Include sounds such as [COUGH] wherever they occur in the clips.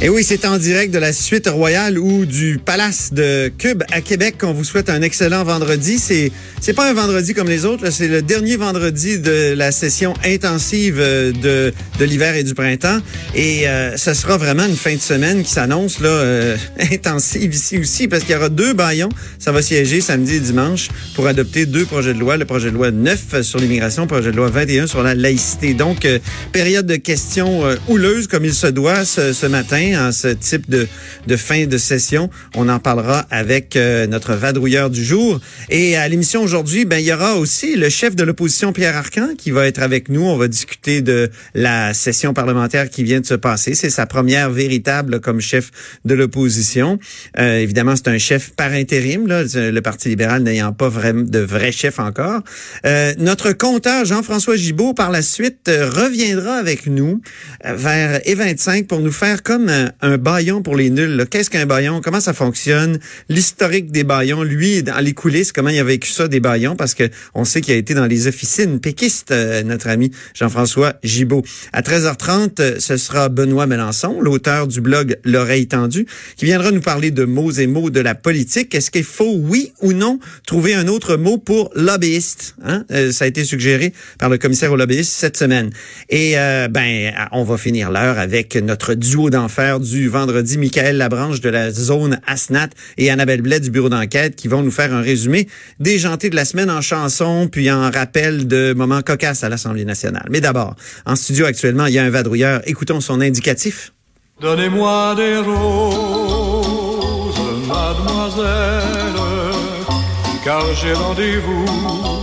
Et oui, c'est en direct de la suite royale ou du Palace de Cube à Québec qu'on vous souhaite un excellent vendredi. C'est c'est pas un vendredi comme les autres, c'est le dernier vendredi de la session intensive euh, de, de l'hiver et du printemps. Et euh, ce sera vraiment une fin de semaine qui s'annonce là euh, [LAUGHS] intensive ici aussi parce qu'il y aura deux baillons. Ça va siéger samedi et dimanche pour adopter deux projets de loi, le projet de loi 9 sur l'immigration, projet de loi 21 sur la laïcité. Donc période de questions houleuses comme il se doit ce, ce matin en ce type de, de fin de session. On en parlera avec euh, notre vadrouilleur du jour. Et à l'émission aujourd'hui, ben, il y aura aussi le chef de l'opposition, Pierre Arcan, qui va être avec nous. On va discuter de la session parlementaire qui vient de se passer. C'est sa première véritable comme chef de l'opposition. Euh, évidemment, c'est un chef par intérim, là, le Parti libéral n'ayant pas vraiment de vrai chef encore. Euh, notre compteur, Jean-François Gibault, par la suite, reviendra avec nous vers E25 pour nous faire comme un, baillon pour les nuls. Qu'est-ce qu'un baillon? Comment ça fonctionne? L'historique des baillons. Lui, dans les coulisses, comment il a vécu ça des baillons? Parce que on sait qu'il a été dans les officines péquistes, euh, notre ami Jean-François Gibault. À 13h30, euh, ce sera Benoît Melançon, l'auteur du blog L'oreille tendue, qui viendra nous parler de mots et mots de la politique. Est-ce qu'il faut, oui ou non, trouver un autre mot pour lobbyiste? Hein? Euh, ça a été suggéré par le commissaire au lobbyiste cette semaine. Et ben, on va finir l'heure avec notre duo d'enfer du vendredi, Michael Labranche de la zone ASNAT et Annabelle Blais du bureau d'enquête qui vont nous faire un résumé déjanté de la semaine en chanson puis en rappel de moments cocasses à l'Assemblée nationale. Mais d'abord, en studio actuellement, il y a un vadrouilleur. Écoutons son indicatif. Donnez-moi des roses, mademoiselle, car j'ai rendez-vous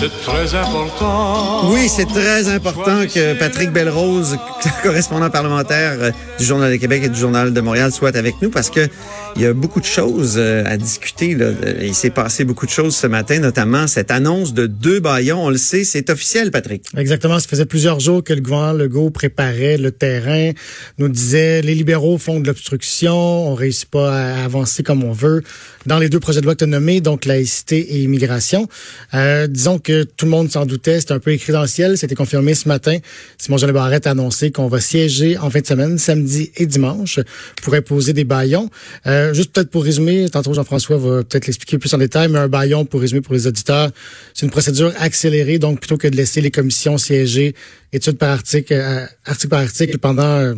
c'est très important. Oui, c'est très important que Patrick Belrose, [LAUGHS] correspondant parlementaire euh, du Journal de Québec et du Journal de Montréal, soit avec nous parce que il y a beaucoup de choses euh, à discuter. Là. Il s'est passé beaucoup de choses ce matin, notamment cette annonce de deux baillons. On le sait, c'est officiel, Patrick. Exactement. Ça faisait plusieurs jours que le gouvernement Legault préparait le terrain, nous disait les libéraux font de l'obstruction, on réussit pas à avancer comme on veut dans les deux projets de loi que tu as nommés, donc laïcité et immigration. Euh, disons que tout le monde s'en doutait. C'était un peu écrit dans le ciel. C'était confirmé ce matin. Simon Jean Barrette a annoncé qu'on va siéger en fin de semaine, samedi et dimanche, pour imposer des baillons. Euh, juste peut-être pour résumer, tantôt Jean-François va peut-être l'expliquer plus en détail, mais un baillon, pour résumer pour les auditeurs, c'est une procédure accélérée. Donc, plutôt que de laisser les commissions siéger étude par article, euh, article par article pendant...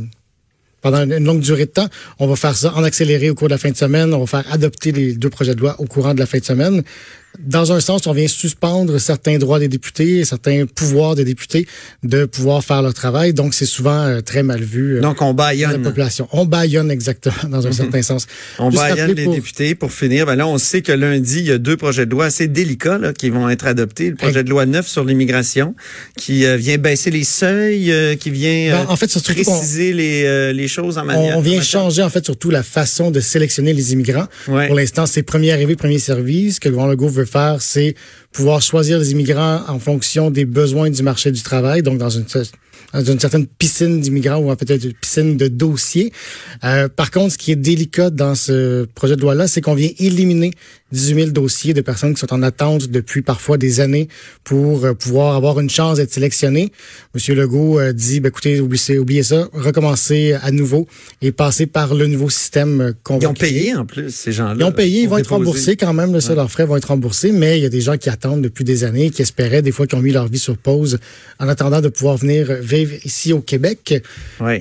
Pendant une longue durée de temps. On va faire ça en accéléré au cours de la fin de semaine. On va faire adopter les deux projets de loi au courant de la fin de semaine dans un sens, on vient suspendre certains droits des députés, certains pouvoirs des députés de pouvoir faire leur travail. Donc, c'est souvent euh, très mal vu. Euh, Donc, on baillonne. La population. On baillonne exactement, dans un mhm. certain sens. On baillonne les députés pour finir. Ben là, on sait que lundi, il y a deux projets de loi assez délicats là, qui vont être adoptés. Le projet de loi 9 sur l'immigration, qui euh, vient baisser les seuils, qui vient ben, en fait, préciser les, les choses en manière... On vient changer, en fait, surtout la façon de sélectionner les immigrants. Pour l'instant, c'est premier arrivé, premier service que le gouvernement veut faire, c'est pouvoir choisir les immigrants en fonction des besoins du marché du travail, donc dans une dans une certaine piscine d'immigrants ou peut-être une piscine de dossiers. Euh, par contre, ce qui est délicat dans ce projet de loi-là, c'est qu'on vient éliminer 18 000 dossiers de personnes qui sont en attente depuis parfois des années pour euh, pouvoir avoir une chance d'être sélectionnés. Monsieur Legault euh, dit, ben, écoutez, oubliez, oubliez ça, recommencer à nouveau et passer par le nouveau système qu'on Ils ont payé en plus, ces gens-là. Ils ont payé, ils vont être remboursés quand même, ça, leurs frais vont être remboursés, mais il y a des gens qui attendent depuis des années, qui espéraient des fois qui ont mis leur vie sur pause en attendant de pouvoir venir vivre ici au Québec.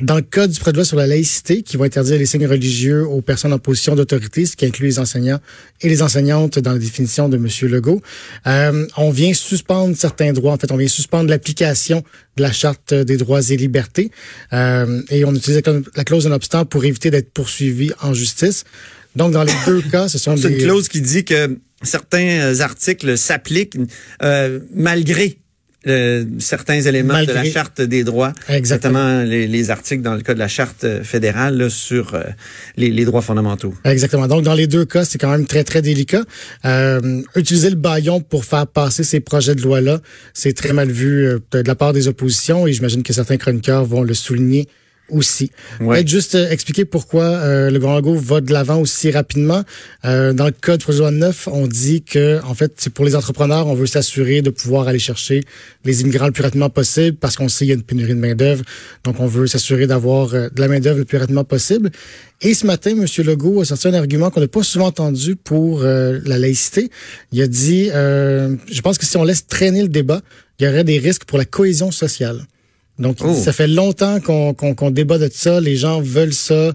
Dans le cas du projet de loi sur la laïcité, qui va interdire les signes religieux aux personnes en position d'autorité, ce qui inclut les enseignants et les enseignantes dans la définition de M. Legault, euh, on vient suspendre certains droits. En fait, on vient suspendre l'application de la Charte des droits et libertés. Euh, et on utilise la clause d'un obstant pour éviter d'être poursuivi en justice. Donc, dans les deux [COUGHS] cas, ce sont C'est des... une clause qui dit que certains articles s'appliquent euh, malgré euh, certains éléments de la charte des droits, Exactement. les, les articles dans le cas de la charte fédérale là, sur euh, les, les droits fondamentaux. Exactement. Donc, dans les deux cas, c'est quand même très, très délicat. Euh, utiliser le baillon pour faire passer ces projets de loi-là, c'est très mal vu euh, de la part des oppositions et j'imagine que certains chroniqueurs vont le souligner aussi. Ouais. Peut-être juste euh, expliquer pourquoi euh, le Grand Legault va de l'avant aussi rapidement. Euh, dans le code projet de loi 9, on dit que en fait, c'est pour les entrepreneurs, on veut s'assurer de pouvoir aller chercher les immigrants le plus rapidement possible parce qu'on sait qu'il y a une pénurie de main-d'œuvre. Donc, on veut s'assurer d'avoir de la main-d'œuvre le plus rapidement possible. Et ce matin, M. Legault a sorti un argument qu'on n'a pas souvent entendu pour euh, la laïcité. Il a dit, euh, je pense que si on laisse traîner le débat, il y aurait des risques pour la cohésion sociale. Donc, Oh. ça fait longtemps qu'on débat de ça, les gens veulent ça.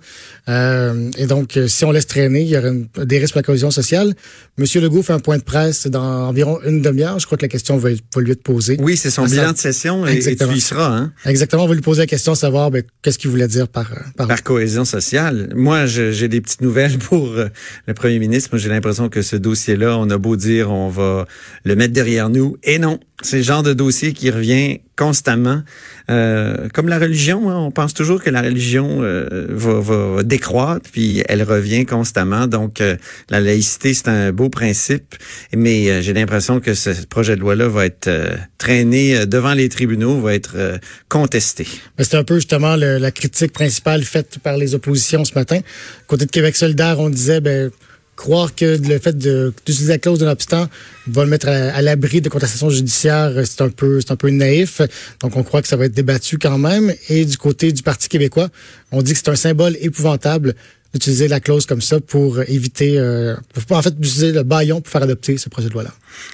Euh, et donc, euh, si on laisse traîner, il y aurait une- des risques pour la cohésion sociale. Monsieur Legault fait un point de presse dans environ une demi-heure. Je crois que la question va, va lui être posée. Oui, c'est son ça- bilan de session et, et Exactement. tu y seras, hein, Exactement, on va lui poser la question, savoir ben, qu'est-ce qu'il voulait dire par, par, par cohésion sociale. Moi, j'ai des petites nouvelles pour euh, le premier ministre. Moi, j'ai l'impression que ce dossier-là, on a beau dire, on va le mettre derrière nous. Et non, c'est le genre de dossier qui revient constamment. Euh, comme la religion, hein, on pense toujours que la religion euh, va, va- décroître, puis elle revient constamment. Donc, euh, la laïcité, c'est un beau principe, mais euh, j'ai l'impression que ce projet de loi-là va être euh, traîné euh, devant les tribunaux, va être contesté. C'était un peu justement le- la critique principale faite par les oppositions ce matin. Côté de Québec solidaire, on disait ben, croire que le fait d'utiliser la clause de l'obstant va le mettre à, l'abri de contestation judiciaire, euh, c'est un peu c'est un peu naïf. Donc on croit que ça va être débattu quand même. Et du côté du Parti québécois, on dit que c'est un symbole épouvantable d'utiliser la clause comme ça pour éviter, euh, pour- en fait, d'utiliser le baillon pour faire adopter ce projet de loi-là.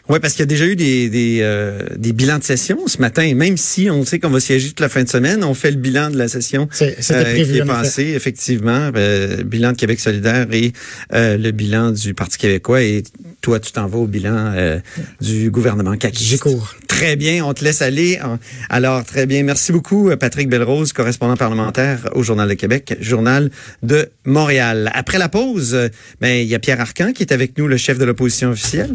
Oui, parce qu'il y a déjà eu des, des, euh, des bilans de session ce matin. Même si on sait qu'on va siéger toute la fin de semaine, on fait le bilan de la session prévu, qui est passée, effectivement. Euh, bilan de Québec solidaire et euh, le bilan du Parti québécois. Et toi, tu t'en vas au bilan euh, du gouvernement. J'y cours. Très bien, on te laisse aller. Alors, très bien. Merci beaucoup, euh, Patrick Belrose, correspondant parlementaire au Journal de Québec, Journal de Montréal. Après la pause, euh, ben, il y a Pierre Arcan qui est avec nous, le chef de l'opposition officielle.